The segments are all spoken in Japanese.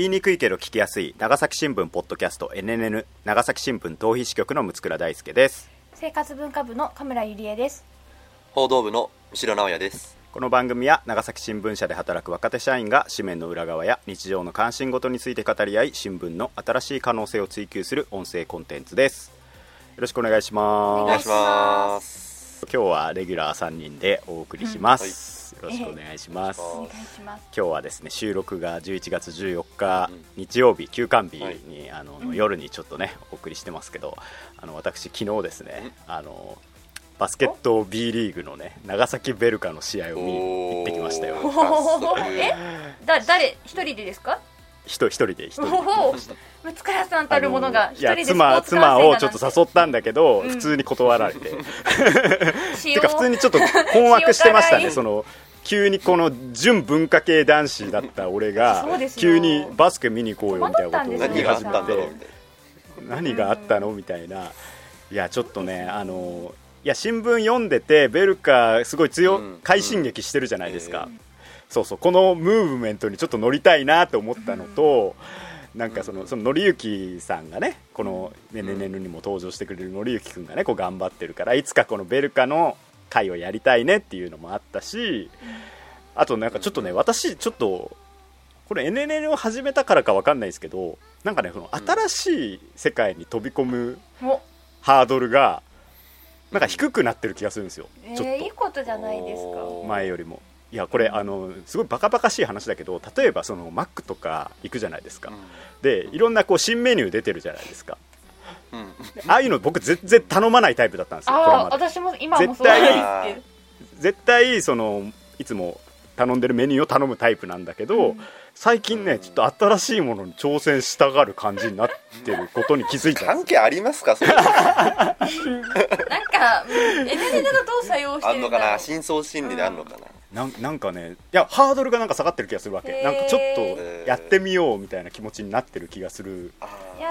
言いにくいけど聞きやすい長崎新聞ポッドキャスト NNN 長崎新聞逃避支局の六倉大輔です。生活文化部の神村ゆりえです。報道部の後ろ直也です。この番組は長崎新聞社で働く若手社員が紙面の裏側や日常の関心事について語り合い新聞の新しい可能性を追求する音声コンテンツです。よろしくお願いしおます。願いします今日はレギュラー3人でお送りします、よろしくお願いします、ええお願いします。今日はですね収録が11月14日、うん。日曜日休館日に、はいあの夜にちょっとねお送りしてますけどあの私昨日ですねあのバスケット B リーグのね長崎ベルカの試合を見に行ってきましたよ。えだ誰一人でですか？一人一人で一人さんたるものが一いや人で妻妻をちょっと誘ったんだけど、うん。普通に断られて、使 てか普通にちょっと困惑してましたね。その急にこの純文化系男子だった俺が急にバスケ見に行こうよみたいなことを言い何があっ始めて何があったのみたいな。いやちょっとねあのいや新聞読んでてベルカすごい強うん。快進撃してるじゃないですか、うんそうそうこのムーブメントにちょっと乗りたいなと思ったのと、なんかそのその紀之さんがねこの「ねねねぬ」にも登場してくれる紀之君がねこう頑張ってるからいつかこのベルカの会をやりたいねっていうのもあったしあとなんかちょっとね私ちょっとこれ NNN を始めたからかわかんないですけどなんかねこの新しい世界に飛び込むお。ハードルがなんか低くなってる気がするんですよ、えちょっー、いいことじゃないですか。前よりもいやこれあのすごいバカバカしい話だけど例えばそのマックとか行くじゃないですか、でいろんなこう新メニュー出てるじゃないですか。うん。うんああいうの僕全然頼まないタイプだったんですよこれああまで。私も今もそうなんですけど。絶対そのいつも頼んでるメニューを頼むタイプなんだけど、うん。最近ねちょっと新しいものに挑戦したがる感じになってることに気づいたんです関係ありますかそれ？あ なんかうん。NN がどう作用してんのかるんだろう。な？深層心理であんのかな？なんなんかねいやハードルがなんか下がってる気がするわけ。なんかちょっとやってみようみたいな気持ちになってる気がするあいや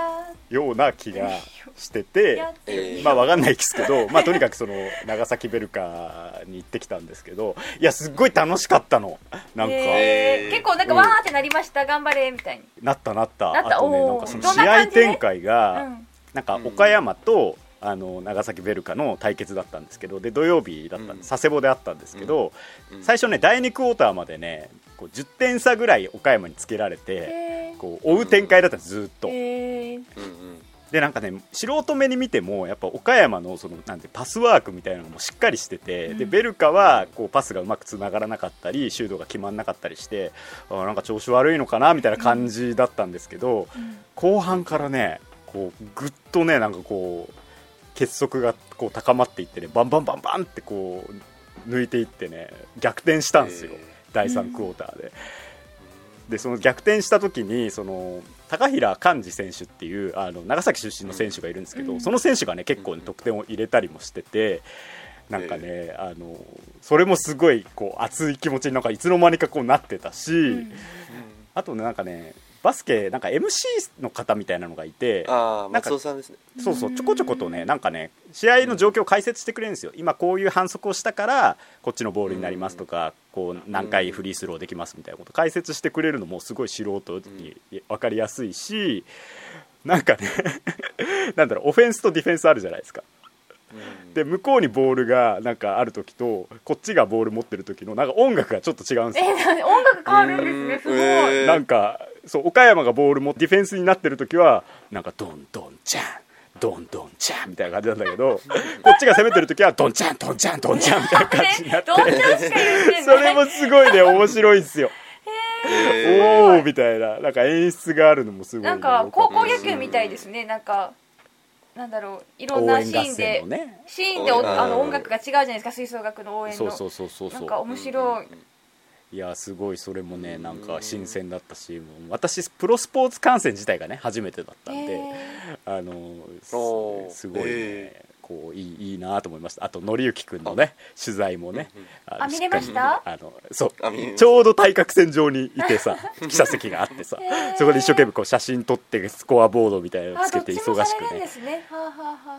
ような気がしてーてまあわかんないですけど、まあ、とにかくその長崎ベルカに行ってきたんですけどいやすっごい楽しかったの。なんか、結構なんかわーってなりました、頑張れみたいに。なったなった。なった。あとねなんかその試合展開が、うん。なんか岡山と、あの長崎ベルカの対決だったんですけどで土曜日だったんで佐世保であったんですけど、うん。最初ね第2クォーターまでねこう10点差ぐらい岡山につけられてこう追う展開だったんですずーっと。でなんかね素人目に見てもやっぱ岡山のそのなんてパスワークみたいなのもしっかりしてて、うん。でベルカはこうパスがうまくつながらなかったりシュートが決まらなかったりしてあーなんか調子悪いのかなみたいな感じだったんですけど、うん。後半からねこうぐっとねなんかこう結束がこう高まっていってねバンバンバンバンってこう抜いていってね逆転したんですよ、えー。第3クォーターで。でその逆転した時にその高平寛治選手っていうあの長崎出身の選手がいるんですけど、うん。その選手がね結構ね得点を入れたりもしててなんかね、あのそれもすごいこう熱い気持ちになんかいつの間にかこうなってたし、うん。あとねなんかねバスケなんか MC の方みたいなのがいてああなんか松尾さんですね。そうそうちょこちょことねなんかね試合の状況を解説してくれるんですよ。今こういう反則をしたからこっちのボールになりますとかこう何回フリースローできますみたいなこと解説してくれるのもすごい素人に分かりやすいしなんかね なんだろうオフェンスとディフェンスあるじゃないですか。うん。で向こうにボールがなんかある時とこっちがボール持ってる時のなんか音楽がちょっと違うんですよ。えー音楽変わるんですねすごい、えーなんかそう岡山がボールもディフェンスになってる時はなんかドンドンチャンドンドンチャンみたいな感じなんだけど こっちが攻めてる時はドンチャンドンチャンドンチャンみたいな感じになって。それもすごいね面白いんですよ。えー。おおみたいな。なんか演出があるのもすごいねなんか高校野球みたいですね。なんかなんだろういろんなシーンでねシーンであの音楽が違うじゃないですか。吹奏楽の応援の。そうそうそうそうそう。なんか面白い、いやすごいそれもねなんか新鮮だったしもう私プロスポーツ観戦自体がね初めてだったんで、へあのすすごいね、えこういいいいなと思いました。あと紀之君のね取材もねのあ見れました？あのそうちょうど対角線上にいてさ記者席があってさそこで一生懸命こう写真撮ってスコアボードみたいなのあつけて忙しくねね。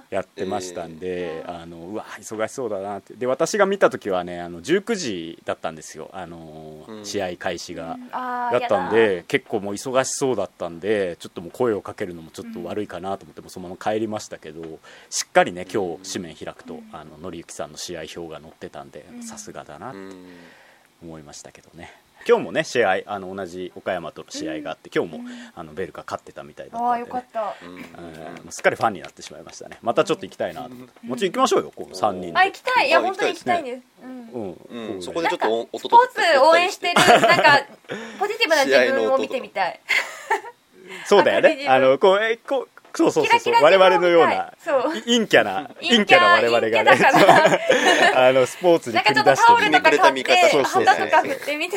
やってましたんで、えー。あのうわ忙しそうだなって。で私が見た時はねあの19時だったんですよ。あの、うん。試合開始が。あーだ。ったんで結構もう忙しそうだったんでちょっともう声をかけるのもちょっと悪いかなと思ってもうそのまま帰りましたけどしっかりね今日紙面開くとあの紀之さんの試合表が載ってたんでうん。さすがだなとうん。思いましたけどね。今日もね試合あの同じ岡山との試合があって今日もうんあのベルカ勝ってたみたいだああったんで、ね。よかった。うん。すっかりファンになってしまいましたね。またちょっと行きたいなと。思ってもちろん行きましょうよこの3人で。あ行きたい。いやあ本当に行きたいん行です、うん。うん。うん。こそこでちょっとスポーツ応援してる なんかポジティブな自分を見てみたい。そうだよね。あのこうえこうそうそうそうそう。我々のようなそう。い陰キャな陰キャ陰キャな我々がね。あのスポーツになんか繰りちょっとタオ出して。るルとか買ってひねくれた見方そうそう旗とか振ってみて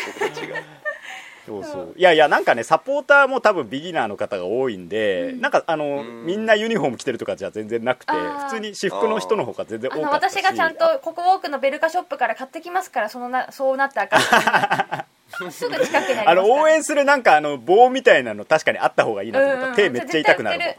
そうそう。いやいやなんかねサポーターも多分ビギナーの方が多いんで、うん。なんかあのうん。みんなユニフォーム着てるとかじゃ全然なくて普通に私服の人の方が全然多かったし。私がちゃんとここ多くのベルカショップから買ってきますからそのなそうなったら すぐ近くにありますあの応援するなんかあの棒みたいなの確かにあった方がいいなと思った、うん手めっちゃ痛くなるもん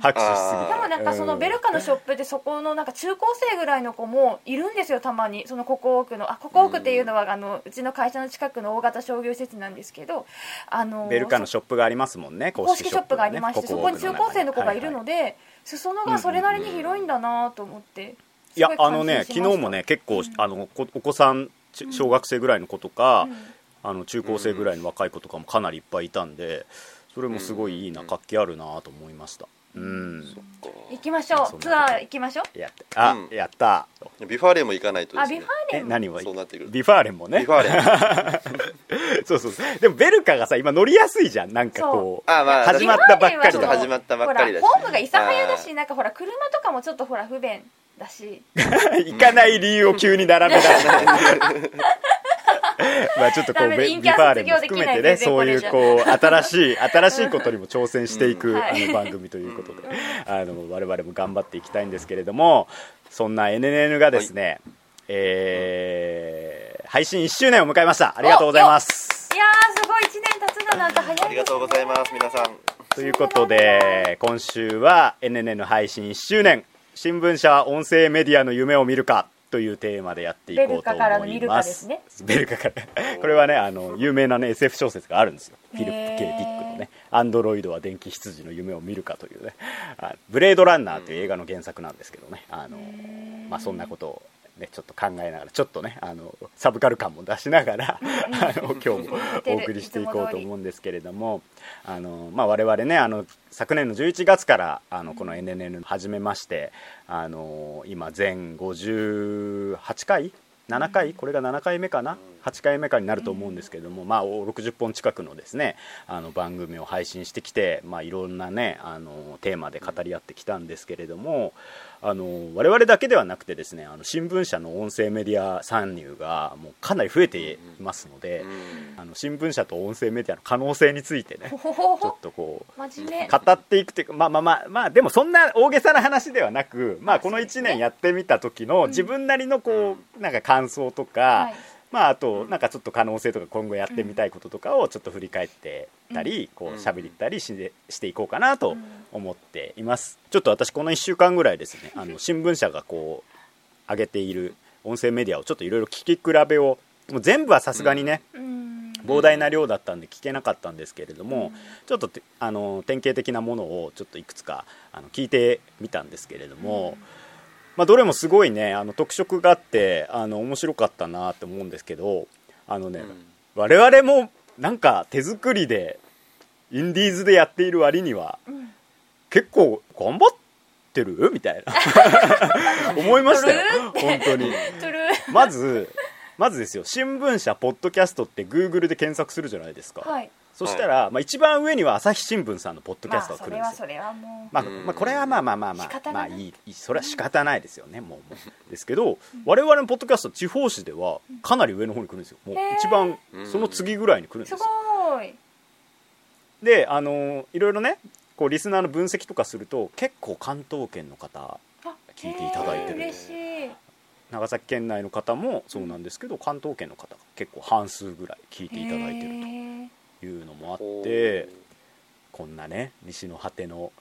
拍手しすぎでもなんかそのベルカのショップでそこのなんか中高生ぐらいの子もいるんですよたまに。そのここ奥のあここ奥っていうのはあのうちの会社の近くの大型商業施設なんですけどあのベルカのショップがありますもんね公式ショップがありまして、そこに中高生の子がいるので、で、裾野がそれなりに広いんだなと思って、いやあのね昨日もね結構、うん。あのこお子さん小学生ぐらいの子とか、うん。あの中高生ぐらいの若い子とかもかなりいっぱいいたんでそれもすごいいいな、うん。活気あるなと思いましたうん、行きましょう。ツアー行きましょう。やってあ、うん。やった。ビファーレンも行かないとですね。あビファーレンえ何をそうなってくるビファーレンもね。ビファーレン。そうそう。そうでもベルカがさ今乗りやすいじゃん。なんかこうあまあ始まったばっかりちょっと。始まったばっかりだし。ほらホームが諫早だあしなんかほら車とかもちょっとほら不便だし。行かない理由を急に並べ出して まあちょっとこう V・ファーレンも含めてねそういうこう新しい新しいことにも挑戦していく、あの番組ということで、あの我々も頑張っていきたいんですけれどもそんな NNN がですね、えー配信1周年を迎えました。ありがとうございます。いやーすごい1年経つだなんて早いです、ね、ありがとうございます皆さん。ということで今週は NNN 配信1周年。新聞社は音声メディアの夢を見るかというテーマでやっていこうと思います。ベルカからの見るかですね。ベルカから。これはねあの有名なね SF 小説があるんですよ。フィリップ・ K・ ディックのね「アンドロイドは電気羊の夢を見るか」というね。あブレードランナーという映画の原作なんですけどね。あの、まあ、そんなことをね、ちょっと考えながらちょっとねあのサブカル感も出しながらあの今日もお送りしていこうと思うんですけれどもあの、まあ、我々ねあの昨年の11月からあのこの NNN 始めましてあの今全58回7回これが7回目かな？8回目かになると思うんですけども、まあ、60本近くのですねあの番組を配信してきて、まあ、いろんなねあのテーマで語り合ってきたんですけれどもあの我々だけではなくてですねあの新聞社の音声メディア参入がもうかなり増えていますので、あの新聞社と音声メディアの可能性についてねちょっほとこう真面目。語っていくというかまあまあまあまあでもそんな大げさな話ではなくまあこの1年やってみた時の自分なりのこうなんか感想とか、はいまああとなんかちょっと可能性とか今後やってみたいこととかをちょっと振り返ってたりこう喋りたりしてしていこうかなと思っています。ちょっと私この1週間ぐらいですね あの新聞社がこう上げている音声メディアをちょっといろいろ聞き比べをもう全部はさすがにね、うん。膨大な量だったんで聞けなかったんですけれども、ちょっとてあの典型的なものをちょっといくつかあの聞いてみたんですけれども、まあ、どれもすごいねあの特色があってあの面白かったなと思うんですけどあのね、我々もなんか手作りでインディーズでやっている割にはうん。結構頑張ってる？みたいな。思いましたよ。本当に。まずまずですよ。新聞社ポッドキャストって Google で検索するじゃないですか、はいそしたら、まあ、一番上には朝日新聞さんのポッドキャストがまあそ来るんですよ、れはそれはもう。まあうんまあ、これはまあまあまあまあまあいいそれは仕方ないですよねもうもう。ですけど我々のポッドキャスト地方紙ではかなり上の方に来るんですよ。もう一番うん。その次ぐらいに来るんですすよごい。であのいろいろねこうリスナーの分析とかすると結構関東圏の方あ聞いていただいてる。長崎県内の方もそうなんですけど関東圏の方が結構半数ぐらい聞いていただいてるるというのもあってこんなね西の果ての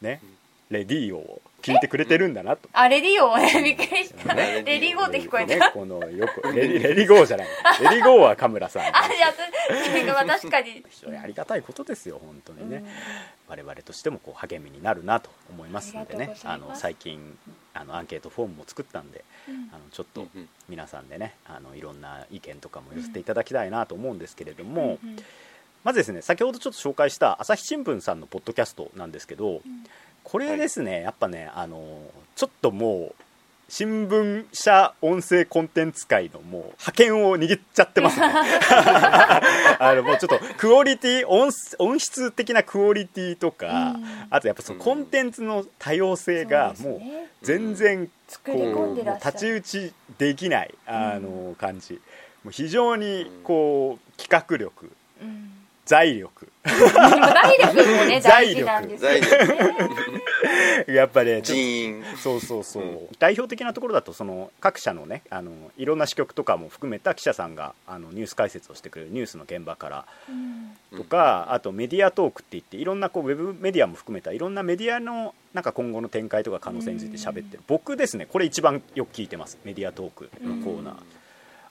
ねレディーを聞いてくれてるんだなと。あレディオびっくりしたね。レディーゴーって聞こえねた、このよくレディレデゴーじゃない。レディーゴーはカムラさん。あじゃあまあ確かに。非常にありがたいことですよ本当にね、我々としてもこう励みになるなと思いますのでね。あの最近あのアンケートフォームも作ったんで、うん。あのちょっとうんうん。皆さんでねあのいろんな意見とかも寄せていただきたいなと思うんですけれども、うん。うんまずですね先ほどちょっと紹介した朝日新聞さんのポッドキャストなんですけど、これですね、やっぱねあのちょっともう新聞社音声コンテンツ界のもう覇権を握っちゃってますね。あのもうちょっとクオリティ音音質的なクオリティとか、うん。あとやっぱそのコンテンツの多様性がもう全然作り込ん太刀打ちできないあの感じ、もう非常にこう企画力うん。財力財力もね大財力事なんですよ財ねやっぱねちょっと人員。そうそうそう、うん代表的なところだとその各社のねあのいろんな支局とかも含めた記者さんがあのニュース解説をしてくれるニュースの現場から。うん。とか、あとメディアトークって言っていろんなこうウェブメディアも含めたいろんなメディアのなんか今後の展開とか可能性について喋ってる、僕ですねこれ一番よく聞いてます。メディアトークのコーナー、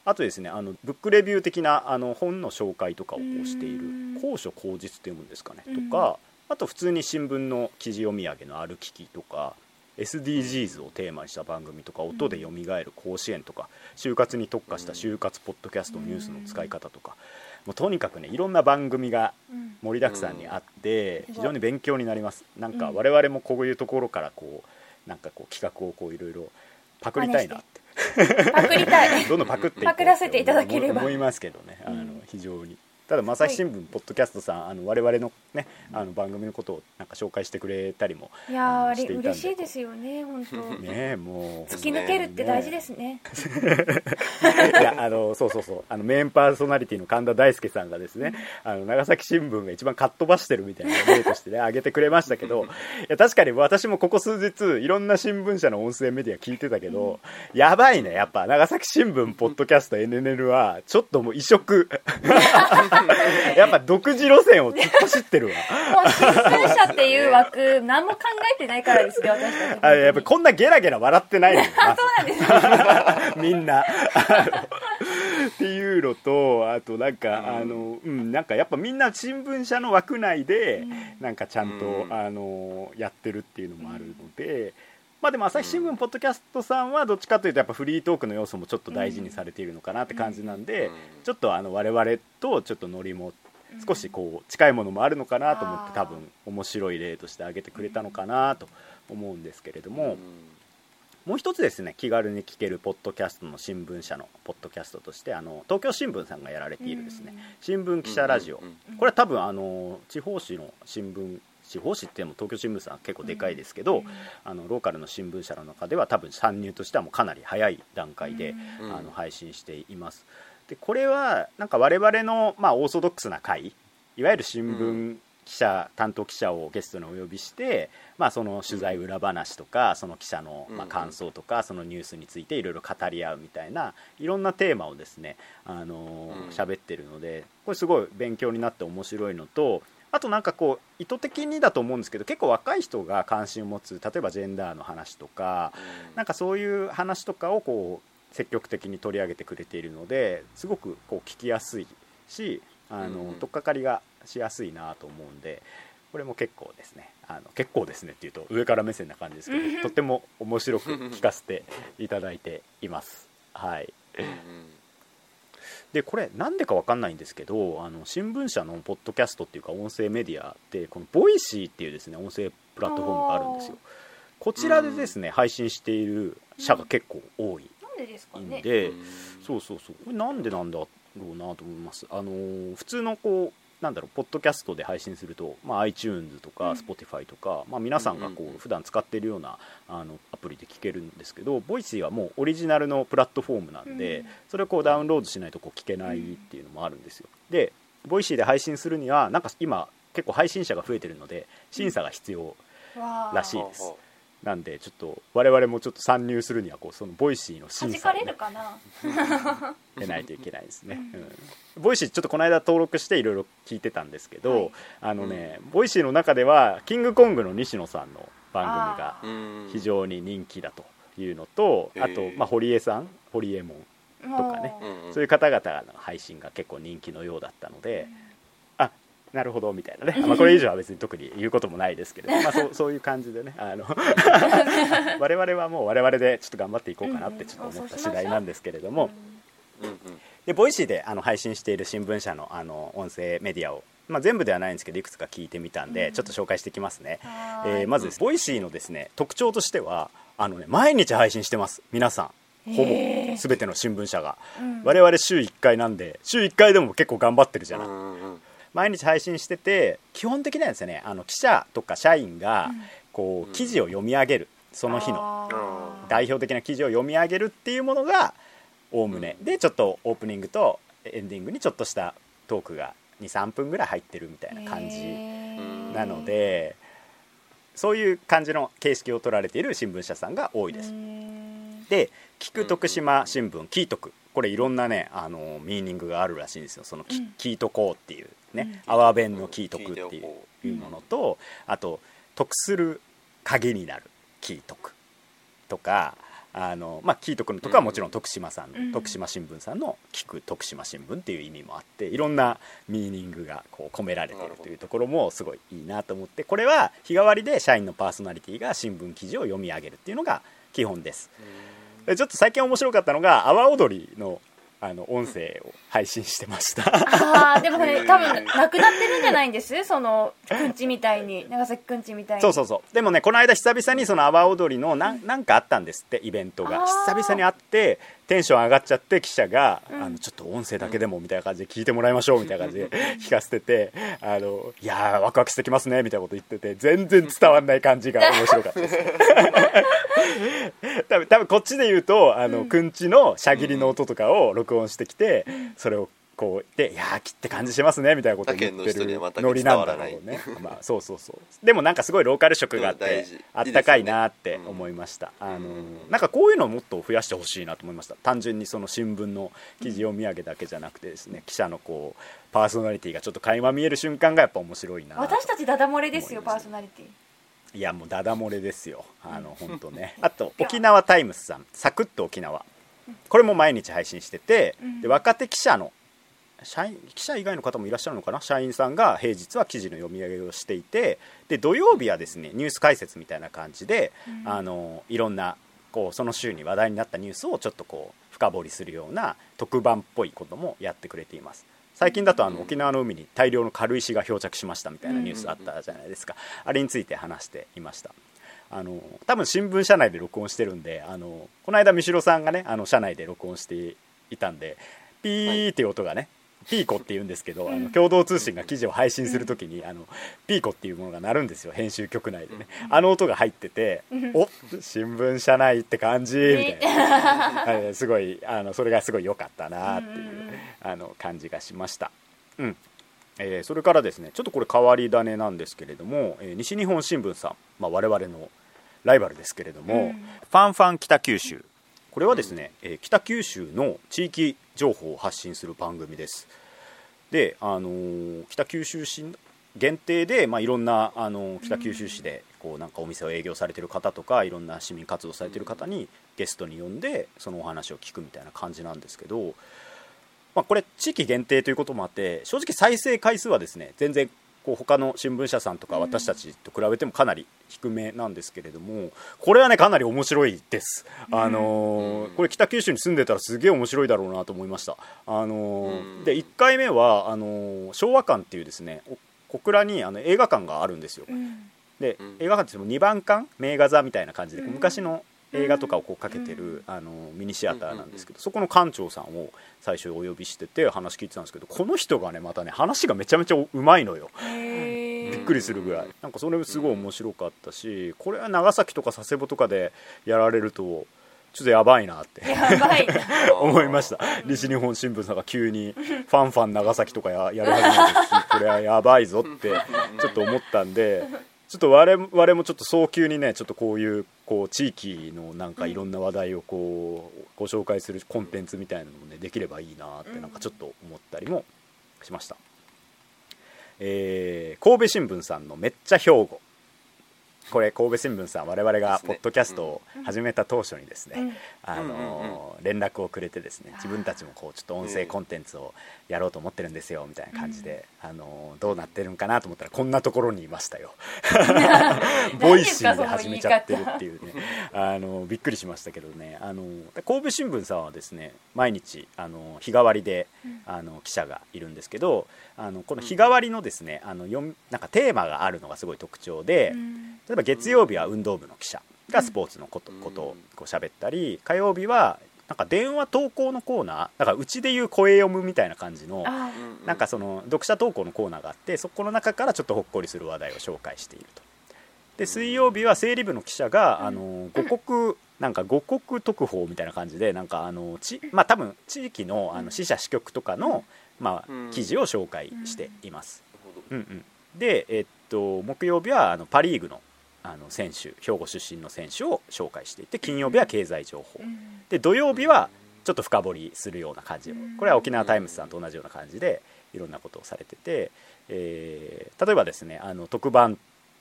あとですねあのブックレビュー的なあの本の紹介とかをこうしているうん高所口実って読むんですかね、うん。とかあと普通に新聞の記事読み上げの歩ききとか SDGs をテーマにした番組とか音で蘇る甲子園とか就活に特化した就活ポッドキャストニュースの使い方とかもうとにかくねいろんな番組がうん。盛りだくさんにあってうん。非常に勉強になります。なんかうん。我々もこういうところからこうなんかこう企画をこういろいろパクりたいな。って。パクりたい。どんどんパクってパクらせていただければ思いますけどね。あのうん。非常にただ朝日新聞ポッドキャストさんあの我々のねあの番組のことをなんか紹介してくれたりもいやーあれしていたんで。嬉しいですよね本当。ねえもう突き抜けるって大事ですね。いやあのそうそうそう。あのメインパーソナリティの神田大輔さんがですねあの長崎新聞が一番かっ飛ばしてるみたいな例としてね 上げてくれましたけどいや確かに私もここ数日いろんな新聞社の音声メディア聞いてたけど、やばいねやっぱ長崎新聞ポッドキャスト NNN はちょっともう異色 やっぱ独自路線を突っ走ってるわ。もう新聞社っていう枠何も考えてないからですね私たち。あやっぱこんなゲラゲラ笑ってないの そうなんです みんな。っていうのとあとなんか、あのうんなんかやっぱみんな新聞社の枠内で、なんかちゃんと、うん。あのやってるっていうのもあるので、まあでも朝日新聞ポッドキャストさんはどっちかというとやっぱフリートークの要素もちょっと大事にされているのかなって感じなんで、うん。ちょっとあの我々とちょっとノリも少しこう近いものもあるのかなと思って多分面白い例として挙げてくれたのかなと思うんですけれども、もう一つですね気軽に聞けるポッドキャストの新聞社のポッドキャストとしてあの東京新聞さんがやられているですね、新聞記者ラジオ、これは多分あの地方紙の新聞地方紙っても東京新聞さんは結構でかいですけど、あのローカルの新聞社の中では多分参入としてはもうかなり早い段階で、うん。あの配信しています。でこれはなんか我々の、まあ、オーソドックスな回いわゆる新聞記者、担当記者をゲストにお呼びして、まあ、その取材裏話とかその記者の、ま感想とかそのニュースについていろいろ語り合うみたいないろんなテーマをですねあのうん。喋ってるのでこれすごい勉強になって面白いのとあとなんかこう意図的にだと思うんですけど結構若い人が関心を持つ例えばジェンダーの話とかなんかそういう話とかをこう積極的に取り上げてくれているのですごくこう聞きやすいしあの、うんうん。取っかかりがしやすいなと思うんでこれも結構ですね。あの結構ですねっていうと上から目線な感じですけどとっても面白く聞かせていただいています。はい。うんうんでこれなんでかわかんないんですけどあの新聞社のポッドキャストっていうか音声メディアってこの Voicy っていうですね音声プラットフォームがあるんですよ。こちらでですね、配信している社が結構多い。なんでですかね。んで、うん。そうそうそう。これなんでなんだろうなと思います。あのー普通のこうなんだろうポッドキャストで配信すると、まあ、iTunes とかうん。Spotify とか、まあ、皆さんがこうんうんう普段使っているようなあのアプリで聞けるんですけど Voicy はもうオリジナルのプラットフォームなんで、うん。それをこうダウンロードしないとこう聞けないっていうのもあるんですよ。で Voicy で配信するにはなんか今結構配信者が増えてるので審査が必要らしいですなんでちょっと我々もちょっと参入するにはこうその Voicy の審査を、弾かれねる、かな？得ないといけないですね、うん。 Voicy ちょっとこの間登録していろいろ聞いてたんですけど、はい。あのね Voicy の中ではキングコングの西野さんの番組がうん。非常に人気だというのと、うんあと、まあ、堀江さん堀江門とかねうん。うんそういう方々の配信が結構人気のようだったので、あなるほどみたいなね、まあ、これ以上は別に特に言うこともないですけれど、まあ、そう そういう感じでねあの 我々はもう我々でちょっと頑張っていこうかなってちょっと思った次第なんですけれども、うんうんで Voicy であの配信している新聞社のあの音声メディアを、まあ、全部ではないんですけどいくつか聞いてみたんで、ちょっと紹介していきますね、えーまず Voicy のですね特徴としてはあの、ね、毎日配信してます。皆さん。ほぼ。全ての新聞社が、うん。我々週1回なんで週1回でも結構頑張ってるじゃない、うん毎日配信してて基本的なんですよねあの記者とか社員がこう記事を読み上げるその日の代表的な記事を読み上げるっていうものがおおむね。でちょっとオープニングとエンディングにちょっとしたトークが23分ぐらい入ってるみたいな感じ。なのでそういう感じの形式を取られている新聞社さんが多いです。で聞く徳島新聞聞いとくこれいろんなねあのミーニングがあるらしいんですよ。そのきうん。聞いとこうっていうね。阿波弁の聞いとくっていうものとあと得する鍵になる。聞いとくとかあのまあ聞いとくのとかはもちろん徳島さんの、うん。徳島新聞さんの聞く徳島新聞っていう意味もあっていろんなミーニングがこう込められているというところもすごいいいなと思ってこれは日替わりで社員のパーソナリティが新聞記事を読み上げるっていうのが基本です。でちょっと最近面白かったのが阿波踊りのあの音声を配信してました。ああでもね多分なくなってるんじゃないんです。そのくんちみたいに。長崎くんちみたいに。そうそうそう。でもねこの間久々にその阿波踊りのなんなんかあったんですってイベントが。久々にあってテンション上がっちゃって記者が、うん。あのちょっと音声だけでもみたいな感じで聞いてもらいましょうみたいな感じで聞かせててあのいやーワクワクしてきますねみたいなこと言ってて全然伝わんない感じが面白かったです。多分多分こっちで言うとあの、くんちのしゃぎりの音とかを録音してきて、それをこう言って「いやーきって感じしますね」みたいなことを言ってるノリなんだろうね。まあそうそうそう。でもなんかすごいローカル色があってあったかいなって思いました。あのなんかこういうのをもっと増やしてほしいなと思いました。単純にその新聞の記事読み上げだけじゃなくてですね記者のこうパーソナリティがちょっと垣間見える瞬間がやっぱ面白いな私たちダダ漏れですよパーソナリティ。いやもうダダ漏れですよ。あの本当ね。あと沖縄タイムスさん。サクッと沖縄。これも毎日配信しててうん。で若手記者の社員記者以外の方もいらっしゃるのかな？社員さんが平日は記事の読み上げをしていてで土曜日はですねニュース解説みたいな感じで、うん。あのいろんなこうその週に話題になったニュースをちょっとこう深掘りするような特番っぽいこともやってくれています。最近だとあの沖縄の海に大量の軽石が漂着しましたみたいなニュースあったじゃないですか。あれについて話していました。あの多分新聞社内で録音してるんであのこの間三代さんがねあの社内で録音していたんでピーっていう音がね、ピーコって言うんですけど、あの共同通信が記事を配信するときに、あのピーコっていうものが鳴るんですよ編集局内でね、あの音が入ってて、お新聞社内って感じみたいな、はいすごいあのそれがすごい良かったなっていう、あの感じがしました。うん。えーそれからですねちょっとこれ変わり種なんですけれども、えー西日本新聞さん、まあ、我々のライバルですけれども、うん。ファンファン北九州これはですね、えー北九州の地域情報を発信する番組です。で、あのー北九州市限定で、まあ、いろんな、あのー北九州市でこうなんかお店を営業されてる方とかいろんな市民活動されてる方にゲストに呼んでそのお話を聞くみたいな感じなんですけど、まあ、これ地域限定ということもあって正直再生回数はですね全然こう他の新聞社さんとか私たちと比べてもかなり低めなんですけれどもこれはねかなり面白いです、あのーこれ北九州に住んでたらすげえ面白いだろうなと思いました、あので1回目はあのー昭和館っていうですねお小倉にあの映画館があるんですよ。うん。で、うん。映画館って2番館名画座みたいな感じで、うん。昔の映画とかをこうかけてる、あのミニシアターなんですけど、そこの館長さんを最初お呼びしてて話聞いてたんですけどこの人がねまたね話がめちゃめちゃうまいのよ。びっくりするぐらい。なんかそれすごい面白かったしこれは長崎とか佐世保とかでやられるとちょっとやばいなって 思いました。西日本新聞さんが急にファンファン長崎とかややり始めてこれはやばいぞってちょっと思ったんでちょっと我々もちょっと早急にねちょっとこういうこう地域のなんかいろんな話題をこうご紹介するコンテンツみたいなのもねできればいいなってなんかちょっと思ったりもしました、えー神戸新聞さんの「めっちゃ兵庫」これ神戸新聞さん我々がポッドキャストを始めた当初にですね、うん。あの連絡をくれてですね自分たちもこうちょっと音声コンテンツをやろうと思ってるんですよみたいな感じで、あのどうなってるんかなと思ったらこんなところにいましたよ。Voicy で始めちゃってるっていうね。あのびっくりしましたけどね。あの神戸新聞さんはですね毎日あの日替わりであの記者がいるんですけどあのこの日替わりのですねあの読みなんかテーマがあるのがすごい特徴で、えば月曜日は運動部の記者がスポーツのこと,、うん。ことをこう喋ったり火曜日はなんか電話投稿のコーナーだからうちでいう声読むみたいな感じのあなんかその読者投稿のコーナーがあってそこの中からちょっとほっこりする話題を紹介していると。で水曜日は整理部の記者が、あの五国なんか五国特報みたいな感じでなんかあのちまあ多分地域のあの支社支局とかの、まあうん。記事を紹介しています、うんうん、で、えっと、木曜日はあのパ・リーグのあの選手兵庫出身の選手を紹介していて金曜日は経済情報、うん。で土曜日はちょっと深掘りするような感じをうん。これは沖縄タイムズさんと同じような感じでいろんなことをされてて、えー例えばですねあの特番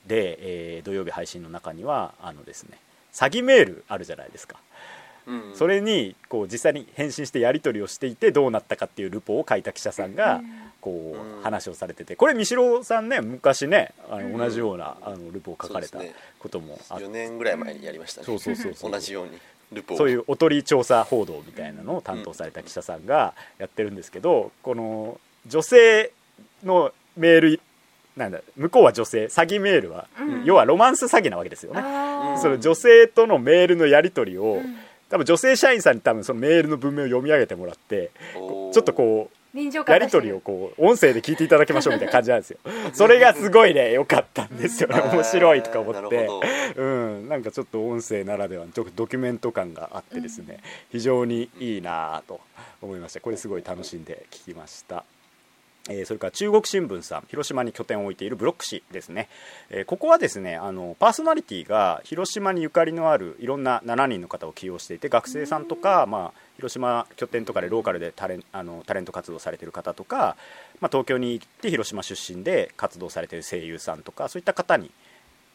で、えー土曜日配信の中にはあのですね詐欺メールあるじゃないですか。うんそれにこう実際に返信してやり取りをしていてどうなったかっていうルポを書いた記者さんがこう話をされてて。これ三代さんね昔ねあうん。の同じようなあのルポを書かれたこともあって。4年ぐらい前にやりましたね。そうそうそうそう。同じようにルポを。そういうおとり調査報道みたいなのを担当された記者さんがやってるんですけどこの女性のメールなんだ向こうは女性詐欺メールは、うん。要はロマンス詐欺なわけですよね。その女性とのメー。ルのやり取りを、うん。多分女性社員さんに多分そのメールの文面を読み上げてもらってちょっとこ臨場うやり取りをこう音声で聞いていただきましょうみたいな感じなんですよ。それがすごいね良かったんですよ。ね面白いとか思って。うん。なんかちょっと音声ならではのちょっとドキュメント感があってですね、非常にいいなと思いましたこれすごい楽しんで聞きましたえーそれから中国新聞さん広島に拠点を置いているブロック紙ですね、えーここはですねあのパーソナリティが広島にゆかりのあるいろんな7人の方を起用していて学生さんとか、まあ、広島拠点とかでローカルでタレンあのタレント活動されている方とか、まあ、東京に行って広島出身で活動されている声優さんとかそういった方に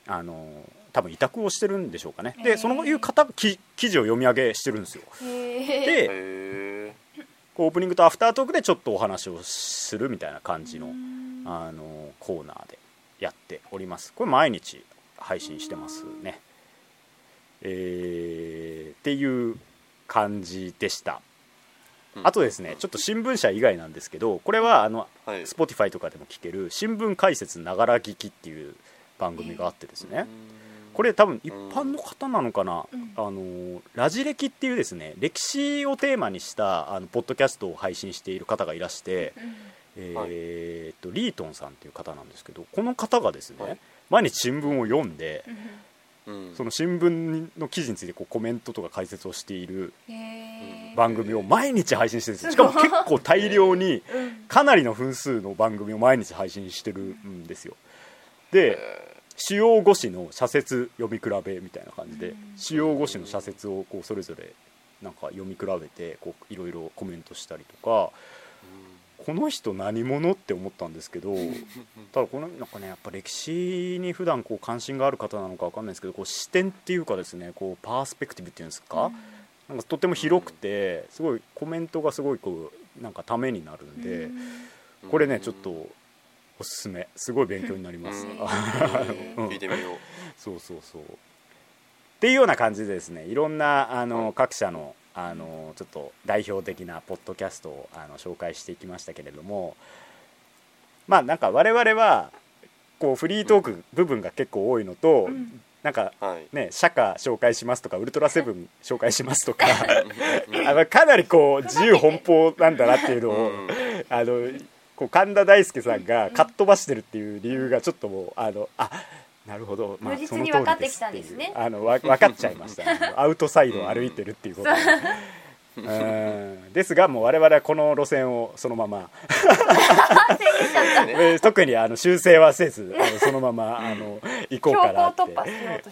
あの多分委託をしてるんでしょうかね。でそのいう方き記事を読み上げしてるんですよ。でオープニングとアフタートークでちょっとお話をするみたいな感じのうんあのコーナーでやっております。これ毎日配信してますね。えーっていう感じでした。うん。あとですねちょっと新聞社以外なんですけどこれはあのはい。Spotify とかでも聞ける新聞解説ながら聞きっていう番組があってですねこれ多分一般の方なのかな、うん。あのラジ歴っていうですね歴史をテーマにしたあのポッドキャストを配信している方がいらして、うんえーっとリートンさんっていう方なんですけどこの方がですね、はい。毎日新聞を読んでうん。その新聞の記事についてこうコメントとか解説をしている番組を毎日配信してるんですよ。しかも結構大量にうん。かなりの分数の番組を毎日配信してるんですよ。で主要5紙の社説読み比べみたいな感じで主要5紙の社説をこうそれぞれなんか読み比べてこういろいろコメントしたりとかこの人何者って思ったんですけど ただこのなんかねやっぱ歴史に普段こう関心がある方なのかわかんないですけどこう視点っていうかですねこうパースペクティブっていうんですか、なんかとても広くてすごいコメントがすごいこうなんかためになるんで、うん。これねちょっとおすすめ。すごい勉強になります、聞いてみよう。そうそうそう。っていうような感じでですねいろんなあの各社のあのちょっと代表的なポッドキャストをあの紹介していきましたけれどもまあなんか我々はこうフリートーク部分が結構多いのと、うん。なんかはい。ね社歌紹介しますとかウルトラセブン 紹介しますとか あのかなりこう自由奔放なんだなっていうのを、うん。あのこう神田大輔さんがかっ飛ばしてるっていう理由がちょっともうあのあなるほど、まあ、その通りに分かってきですっていうたんですね。あのわ分かっちゃいました、ね、アウトサイドを歩いてるっていうことがっうん。ですがもう我々はこの路線をそのまま。特にあの修正はせずあのそのままあの行こうかなって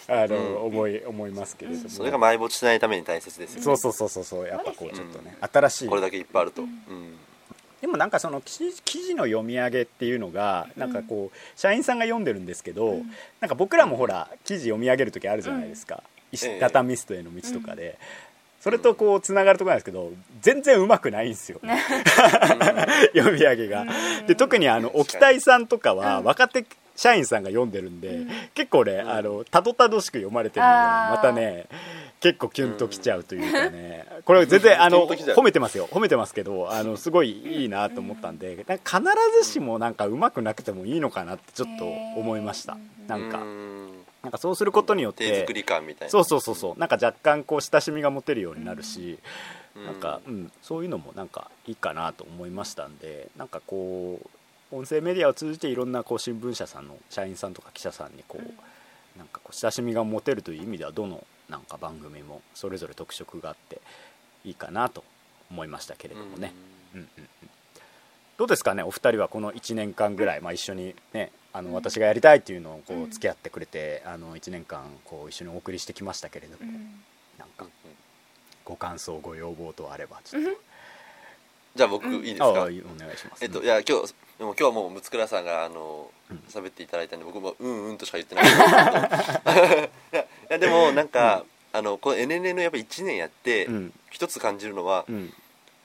あの、うん。思い思いますけれども、それが埋没しないために大切ですよそうそうそうそうそう。やっぱこそうちょっとね新しい。これだけいっぱいあると、うん。でもなんかその記事の読み上げっていうのがなんかこう社員さんが読んでるんですけど、なんか僕らもほら記事読み上げる時あるじゃないですか、石ええダタミストへの道とかで、それとこうつながるところなんですけど全然うまくないんですよ、読み上げが。で特にあの沖田さんとかは若手社員さんが読んでるんで、結構ねあのたどたどしく読まれてるのがあーまたね結構キュンときちゃうというかね、これ全然あの褒めてますよ。褒めてますけどあのすごいいいなと思ったんで必ずしもなんかうまくなくてもいいのかなってちょっと思いました。なんか。うん。なんかそうすることによって手作り感みたいな。そうそうそうそう。なんか若干こう親しみが持てるようになるし、うん。なんか、うん、そういうのもなんかいいかなと思いましたんでなんかこう音声メディアを通じていろんなこう新聞社さんの社員さんとか記者さんにこう、なんかこう親しみが持てるという意味ではどのなんか番組もそれぞれ特色があっていいかなと思いましたけれどもね、うん。うんうん。どうですかねお二人はこの1年間ぐらい、まあ、一緒にねあの私がやりたいっていうのをこう付き合ってくれて、あの1年間こう一緒にお送りしてきましたけれども、うん。なんかご感想ご要望とあればちょっと、じゃあ僕いいですか？お願いします、えっといや今日でも今日はもうムツクラさんがあのうん。喋っていただいたんで僕もうんうんとしか言ってない。んですけどいやでもなんか、あのこの NNN のやっぱ1年やって、うん。一つ感じるのは、うん。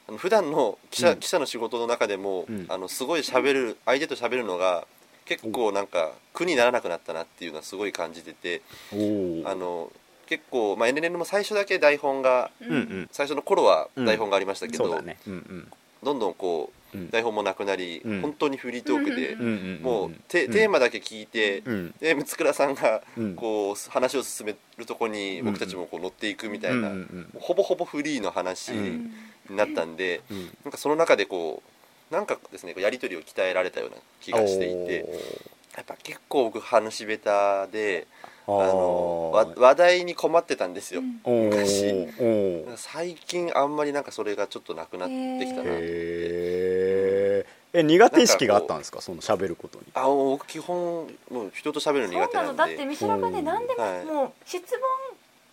あの普段の記者,、うん。記者の仕事の中でも、うん。あのすごい喋る相手と喋るのが結構なんか苦にならなくなったなっていうのはすごい感じててあの結構、まあ、NNN も最初だけ台本がうんうん。最初の頃は台本がありましたけど、どんどんこううん台本もなくなり、うん。本当にフリートークで、うんもうテ,、ーマだけ聞いて、うん。で六倉さんがうん。こう話を進めるとこにうん。僕たちもこう乗っていくみたいな、ほぼほぼフリーの話うん。になったんで、うん。なんかその中でこうなんかですねやり取りを鍛えられたような気がしていてやっぱ結構僕話下手であのわ話題に困ってたんですよ、うん。昔。最近あんまりなんかそれがちょっとなくなってきたなえ苦手意識があったんですか？その喋ることに。あ僕基本もう人と喋るの苦手そうなの。だっなんでて三島がねうん。何ではい。ももう質問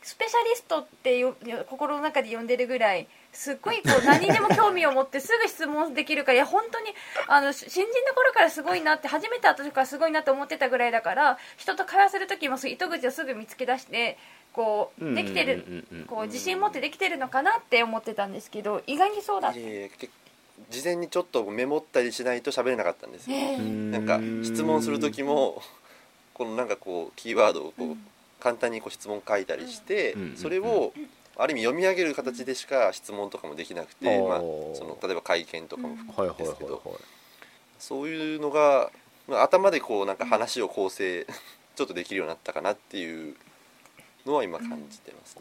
スペシャリストってよよ心の中で呼んでるぐらいすっごいこう何にでも興味を持ってすぐ質問できるからいや本当にあのし新人の頃からすごいなって初めて会った時からすごいなって思ってたぐらいだから人と会話する時も糸口をすぐ見つけ出してこうできてるこう自信持ってできてるのかなって思ってたんですけど意外にそうだった。事前にちょっとメモったりしないと喋れなかったんですよ、ええ。なんか質問する時もこのなんかこうキーワードをこう簡単にこう質問書いたりしてうんそれをある意味読み上げる形でしか質問とかもできなくてうんまあその例えば会見とかも含めですけど。はいそういうのがまあ頭でこうなんか話を構成 ちょっとできるようになったかなっていうのは今感じてますね。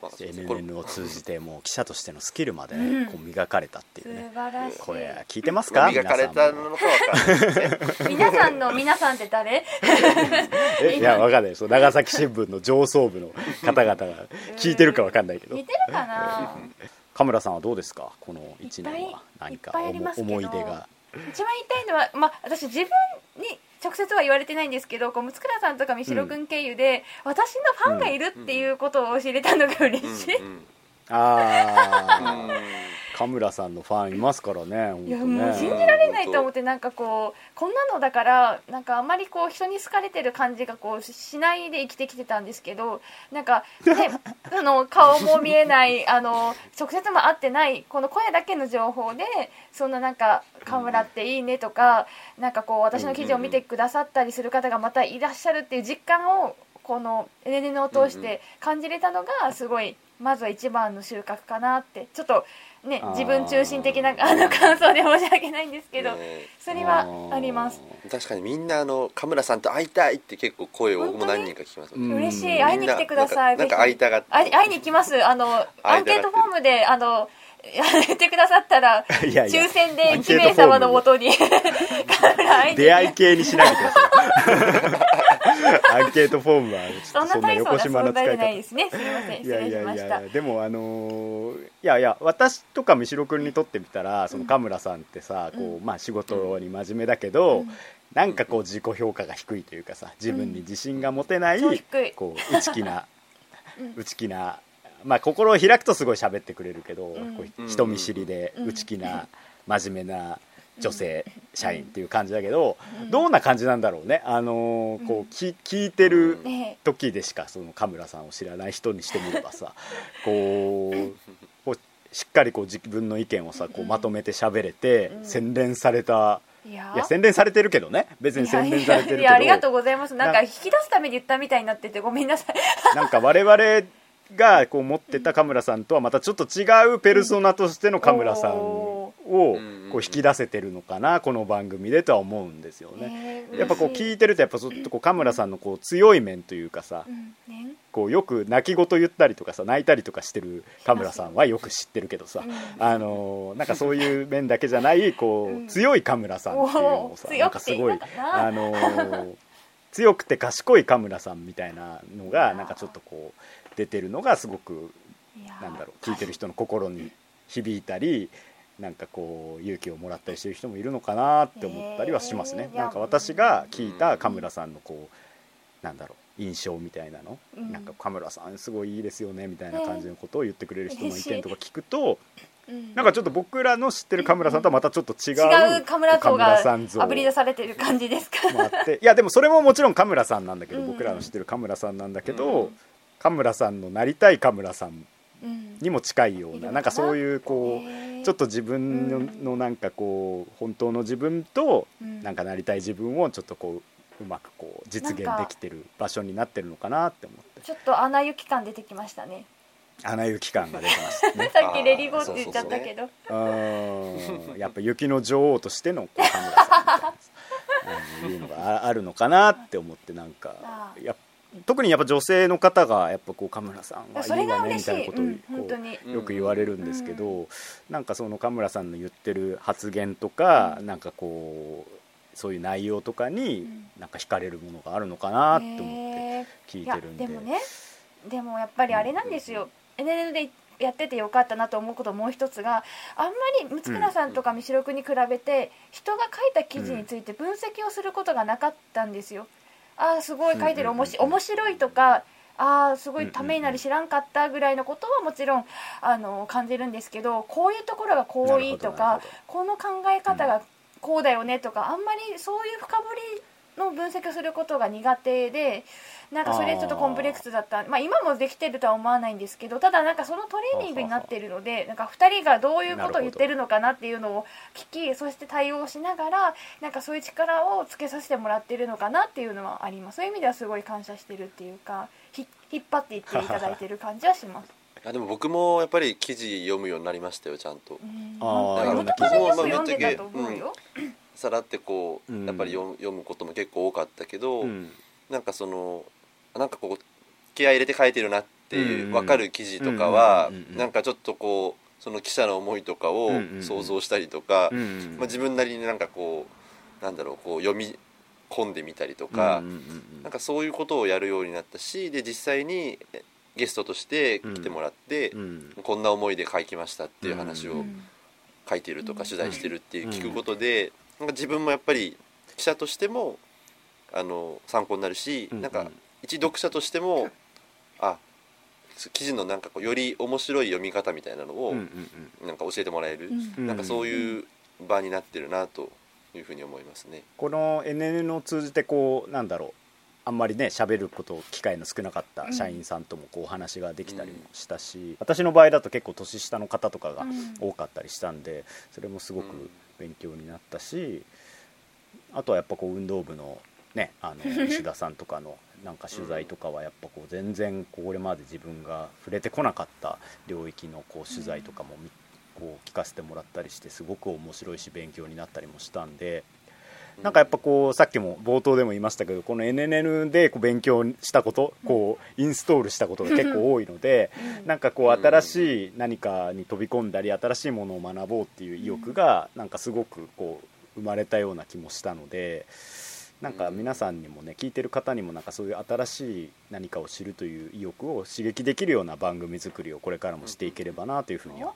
おまあそうですね。これ NNN を通じてもう記者としてのスキルまでこう磨かれたっていう素ね晴らしい。これ聞いてますまあか磨かれた皆さんものか。わかんないですね。皆さんの皆さんって誰？えいやわかんない。そう長崎新聞の上層部の方々が聞いてるかわかんないけど。似てるかな？神村さんはどうですか？この1年は何か思い出が。一番言いたいのは、まあ、私自分に直接は言われてないんですけどこう六倉さんとか三代君経由で、私のファンがいるっていうことを知れたのが嬉しい、ああさんのファンいますからね本いやもう信じられないと思ってなんかこうこんなのだからなんかあんまりこう人に好かれてる感じがこうししないで生きてきてたんですけどなんかね あの顔も見えないあの直接も会ってないこの声だけの情報でそんななんか「河村っていいね」とかなんかこう私の記事を見てくださったりする方がまたいらっしゃるっていう実感をこの NN を通して感じれたのがすごいまずは一番の収穫かなってちょっとね自分中心的な あの感想で申し訳ないんですけど、ね。それはあります。確かにみんなあのカムラさんと会いたいって結構声を僕も何人か聞きますうん。嬉しい。会いに来てくださいなんかなんか会いたがって。会い会いに行きます。あのアンケートフォームであの言ってくださったら いやいや抽選でアンケ1名様のもとに 来出会い系にしないでください。アンケートフォームはちょっとそんな横島の存在じゃない使いですねすみません失方いやいや。いやでもあのーいやいや私とか三代君にとってみたらその神村さんってさ、こうまあ、仕事に真面目だけど、うん。なんかこう自己評価が低いというかさ自分に自信が持てない、こう内気なうん。内気なまあ心を開くとすごい喋ってくれるけど、うん。こう人見知りでうん。内気な真面目な女性社員っていう感じだけど、うん。どんな感じなんだろうね。あのーこうき聞いてるね。時でしかその神村さんを知らない人にしてみればさこうこうしっかりこう自分の意見をさこうまとめて喋れて、うん。洗練されたいや。いや洗練されてるけどね。別に洗練されてるけど。いやありがとうございます。なんかな引き出すために言ったみたいになっててごめんなさい。なんか我々がこう持ってた神村さんとはまたちょっと違うペルソナとしての神村さんをこう引き出せてるのかなこの番組でとは思うんですよね。ねやっぱこう聞いてるとやっぱちょっとこう神村さんのこう強い面というかさこうよく泣き言言ったりとかさ泣いたりとかしてる神村さんはよく知ってるけどさうん。あのーなんかそういう面だけじゃないこう強い神村さんっていうのをさなんかすごいあのー強くて賢い神村さんみたいなのがなんかちょっとこう出てるのがすごくなんだろう聞いてる人の心に響いたりなんかこう勇気をもらったりしてる人もいるのかなって思ったりはしますね。なんか私が聞いた神村さんのこうなんだろう印象みたいなの、うん。なんか神村さんすごいいいですよねみたいな感じのことを言ってくれる人の意見とか聞くとうん。なんかちょっと僕らの知ってる神村さんとはまたちょっと違う違うカムラ像がさん像あぶり出されてる感じですか？もあっていやでもそれももちろん神村さんなんだけど、うん。僕らの知ってる神村さんなんだけど、うん神村さんのなりたい神村さんうん。にも近いよういるのかな？ななんかそういうこうちょっと自分の,、なんかこう本当の自分とうん。なんかなりたい自分をちょっとこううまくこう実現できてる場所になってるのかなって思って。ちょっと穴行き感出てきましたね。穴雪感が出てましたね。さっきレリゴーって言っちゃったけど。うー。んやっぱ雪の女王としてのこう神村さんみたいな いうのがああるのかなって思ってなんかや特にやっぱ女性の方がやっぱこう神村さんはいいわねみたいなことをうよく言われるんですけど、うなんかその神村さんの言ってる発言とか、なんかこうそういう内容とかにうん。なんか惹かれるものがあるのかなって思って聞いてるんで。でもねでもやっぱりあれなんですよ、NN でやっててよかったなと思うこともう一つがあんまり六倉さんとか三代君に比べて人が書いた記事について分析をすることがなかったんですよ。ああすごい書いてる。面白いとかああすごいためになり知らんかったぐらいのことはもちろんあの感じるんですけどこういうところがこういいとなかるこの考え方がこうだよねとか、あんまりそういう深掘りの分析をすることが苦手でなんかそれちょっとコンプレックスだった。まあ、今もできてるとは思わないんですけどただなんかそのトレーニングになっているのでなんか2人がどういうことを言ってるのかなっていうのを聞きそして対応しながらなんかそういう力をつけさせてもらってるのかなっていうのはあります。そういう意味ではすごい感謝してるっていうかひ引っ張っていっていただいてる感じはします。あでも僕もやっぱり記事読むようになりましたよちゃんと。うん。あーいろんな記事もともとよく読んでたと思うよ。さらってこう、うん。やっぱり読む読むことも結構多かったけど、うん。なんかそのなんかこう気合い入れて書いてるなっていううん分かる記事とかは、うなんかちょっとこうその記者の思いとかを想像したりとか、うんうんまあ、自分なりになんかこうなんだろうこう読み込んでみたりとか、うんうんうんなんかそういうことをやるようになったしで実際にえゲストとして来てもらって、うん。こんな思いで書きましたっていう話をうん書いてるとかうん。取材してるっていう聞くことで、なんか自分もやっぱり記者としてもあの参考になるし、うんなんか一読者としてもあ記事のなんかこうより面白い読み方みたいなのをうんうんうん。なんか教えてもらえる、うん。なんかそういう場になってるなというふうに思いますね。この NN を通じてこうなんだろう。あんまりね喋ること機会の少なかった社員さんともこうお話ができたりもしたし、私の場合だと結構年下の方とかがうん多かったりしたんでそれもすごくうん勉強になったしあとはやっぱこう運動部のねあの 石田さんとかのなんか取材とかはやっぱこう全然これまで自分が触れてこなかった領域のこう取材とかもみこう聞かせてもらったりしてすごく面白いし勉強になったりもしたんでなんかやっぱこうさっきも冒頭でも言いましたけどこの NNN でこう勉強したことこうインストールしたことが結構多いのでなんかこう新しい何かに飛び込んだり新しいものを学ぼうっていう意欲がなんかすごくこう生まれたような気もしたのでなんか皆さんにもね聞いてる方にもなんかそういう新しい何かを知るという意欲を刺激できるような番組作りをこれからもしていければなというふうには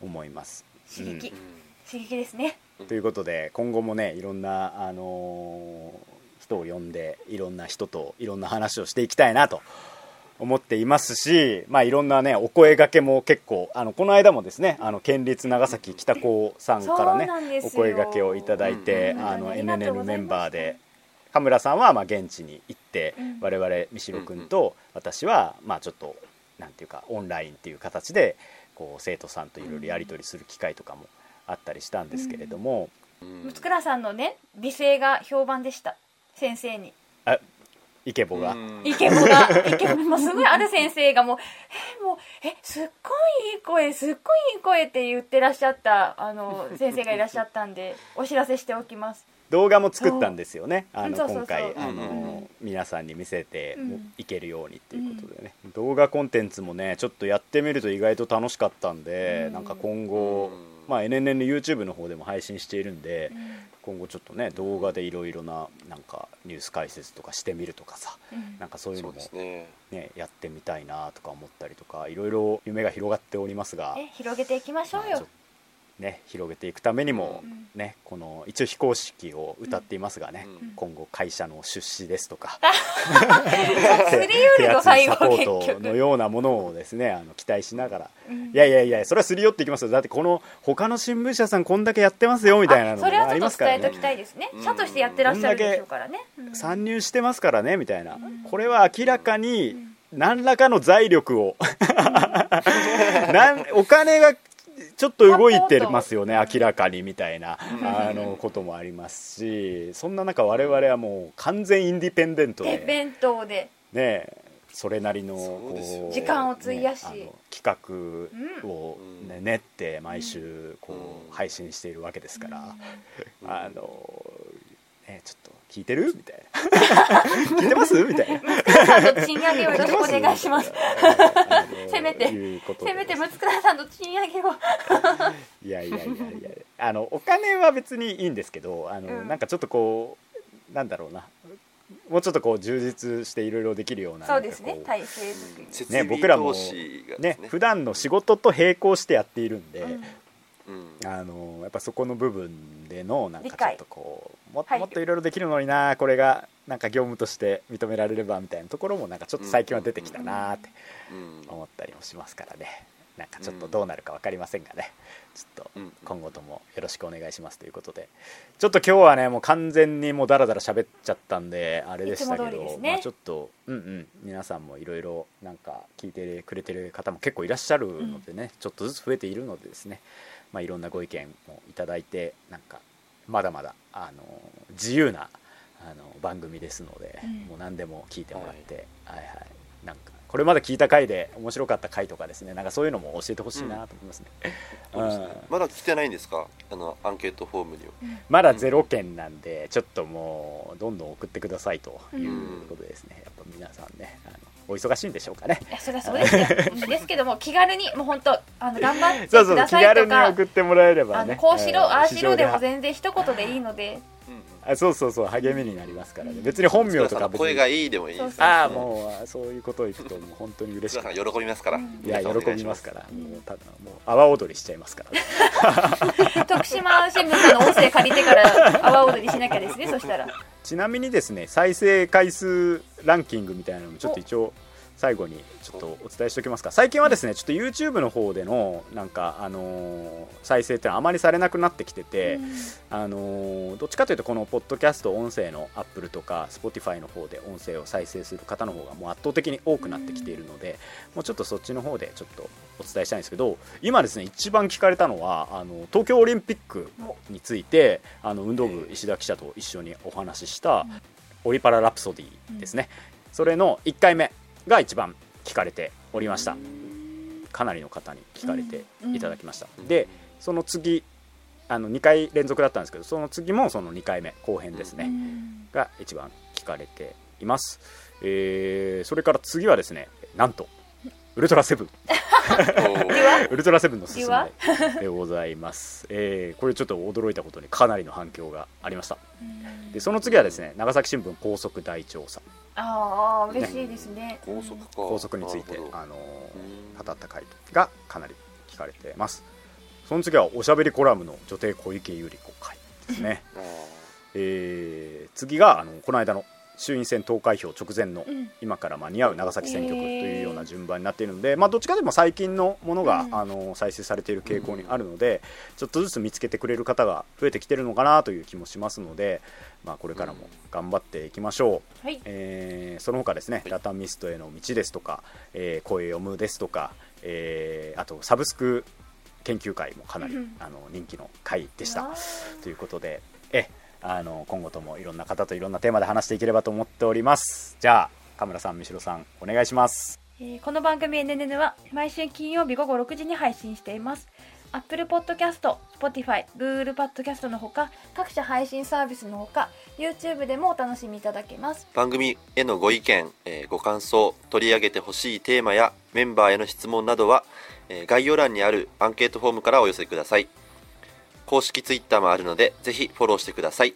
思います。刺激、うん刺激ですねということで今後もねいろんな、あのー人を呼んでいろんな人といろんな話をしていきたいなと思っていますし、まあ、いろんなねお声がけも結構あのこの間もですねあの県立長崎北高さんからねお声がけをいただいて、うんあの NNN メンバーで羽村さんはまあ現地に行って、うん。我々三代君と私はまあちょっとなんていうかオンラインっていう形でこう生徒さんといろいろやり取りする機会とかもあったりしたんですけれども、うん。六倉さんのね美声が評判でした。先生に。あイケボが、うん。イケボが。イケボもうすごいある先生がもうえもうえすっごいいい声すっごいいい声って言ってらっしゃったあの先生がいらっしゃったんで お知らせしておきます。動画も作ったんですよね。あの今回あうん。の皆さんに見せてうん。いけるようにっていうことでね、動画コンテンツもねちょっとやってみると意外と楽しかったんで、うん。なんか今後、うんまあ、NNN の YouTube の方でも配信しているんで、今後ちょっとね動画でいろいろななんかニュース解説とかしてみるとかさうん。なんかそういうのもね。ねやってみたいなとか思ったりとかいろいろ夢が広がっておりますが、え広げていきましょうよ。まあちょっとね、広げていくためにも、うんね、この一応非公式を歌っていますがね、うん今後会社の出資ですとかす り寄るの手厚い最後サポー結トの局ようなものをですねあの期待しながら、うん。いやいやいやそれはすり寄っていきますよ。だってこの他の新聞社さんこんだけやってますよみたいなのあそれはもありちょっと伝えますからね。ときたいですね。うん。社としてやってらっしゃるでしょうからね。うん。参入してますからねみたいな、ん。これは明らかに何らかの財力を。なん。お金がちょっと動いてますよね明らかにみたいなあのこともありますしそんな中我々はもう完全インディペンデントでで弁当で。ねそれなりのこう時間を費やし。企画を、うん。ね練って毎週こう配信しているわけですから、うん。あのねちょっと聞いてる？みたいな。聞いてます？みたいな。さんの賃上げをよろしくお願いします。あのせめていうことでせめて六倉さんの賃上げを。いやいやいやいや。あのお金は別にいいんですけどあの、うん。なんかちょっとこうなんだろうな。もうちょっとこう充実していろいろできるようなそうですね。体制作り。設備僕らもね。普段の仕事と並行してやっているんで、うん。うん。あのやっぱそこの部分でのなんかちょっとこうももっといろいろできるのになこれがなんか業務として認められればみたいなところもなんかちょっと最近は出てきたなってうん。思ったりもしますからね。なんかちょっとどうなるか分かりませんがね。ちょっとうん。今後ともよろしくお願いしますということで。ちょっと今日はねもう完全にもうダラダラ喋っちゃったんであれでしたけど、すね。まあ、ちょっとうんうん。皆さんもいろいろなんか聞いてくれてる方も結構いらっしゃるのでね、ちょっとずつ増えているのでですね。まあ、いろんなご意見もいただいてなんかまだまだあの自由なあの番組ですので、うん。もう何でも聞いてもらって、はい、はい。なんかこれまで聞いた回で面白かった回とかですねなんかそういうのも教えてほしいなと思いますね、そうですねうん。まだ来てないんですか？あのアンケートフォームには。まだゼロ件なんでちょっともうどんどん送ってくださいということですね、やっぱ皆さんねあのお忙しいんでしょうかね。いやそりゃそうですよ。ですけども気軽にもう本当あの頑張ってそうそうくだ気軽にさいとか送ってもらえればあねのこうしろんああしろでも全然一言でいいので。あそうそうそう励みになりますからね。別に本名とか声がいいでもいいですそうああもうそういうことを言くともう本当に嬉しく福田さん。喜びますから。うん。いや喜びますから。うん。もうただもう阿波踊りしちゃいますから。徳島新聞さんの音声借りてから阿波踊りしなきゃですねそしたらちなみにですね再生回数ランキングみたいなのもちょっと一応最後にちょっとお伝えしておきますか。最近はですねちょっと YouTube の方でのなんかあのー再生ってのはあまりされなくなってきてて、あのーどっちかというとこのポッドキャスト音声の Apple とか Spotify の方で音声を再生する方の方がもう圧倒的に多くなってきているので、もうちょっとそっちの方でちょっとお伝えしたいんですけど今ですね一番聞かれたのはあの東京オリンピックについてあの運動部石田記者と一緒にお話ししたオリパララプソディですね、それの1回目が一番聞かれておりました。かなりの方に聞かれていただきました、うんでその次あの2回連続だったんですけどその次もその2回目後編ですね、うん。が一番聞かれています、えーそれから次はですねなんとウルトラセブン ウルトラセブンの進めでございます、えーこれちょっと驚いたことにかなりの反響がありました。でその次はですね長崎新聞高速大調査。ああ嬉しいですね。高速か。高速についてあのうん。ー語った回がかなり聞かれてます。その次はおしゃべりコラムの女帝小池百合子会ですね、あえー次があのこの間の衆院選投開票直前のうん。今から間に合う長崎選挙区というような順番になっているので、まあ、どっちかでも最近のものが、うん。あの再生されている傾向にあるので、ちょっとずつ見つけてくれる方が増えてきてるのかなという気もしますので、まあ、これからも頑張っていきましょう。はい。えーその他ですね、はい。ダタミストへの道ですとか、えー声読むですとか、えーあとサブスク研究会もかなり、うん。あの人気の会でした。わ。ということでえあの今後ともいろんな方といろんなテーマで話していければと思っております。じゃあカムラさん三代さんお願いします。えーこの番組 NNN は毎週金曜日午後6時に配信しています。Apple Podcast、Spotify、Google Podcast のほか各種配信サービスのほか YouTube でもお楽しみいただけます。番組へのご意見、えーご感想取り上げてほしいテーマやメンバーへの質問などは、えー概要欄にあるアンケートフォームからお寄せください公式ツイッターもあるのでぜひフォローしてください。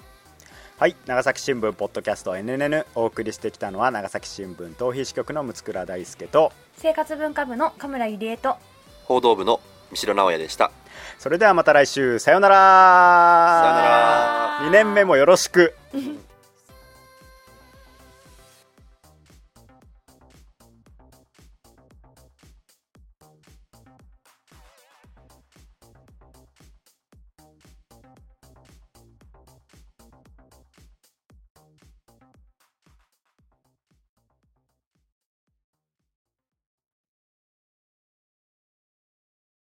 はい長崎新聞ポッドキャスト NNN お送りしてきたのは長崎新聞逃避支局の六倉大輔と生活文化部の神村ゆりえと報道部の三代直哉でした。それではまた来週さようなら。さようなら。2年目もよろしく。う ん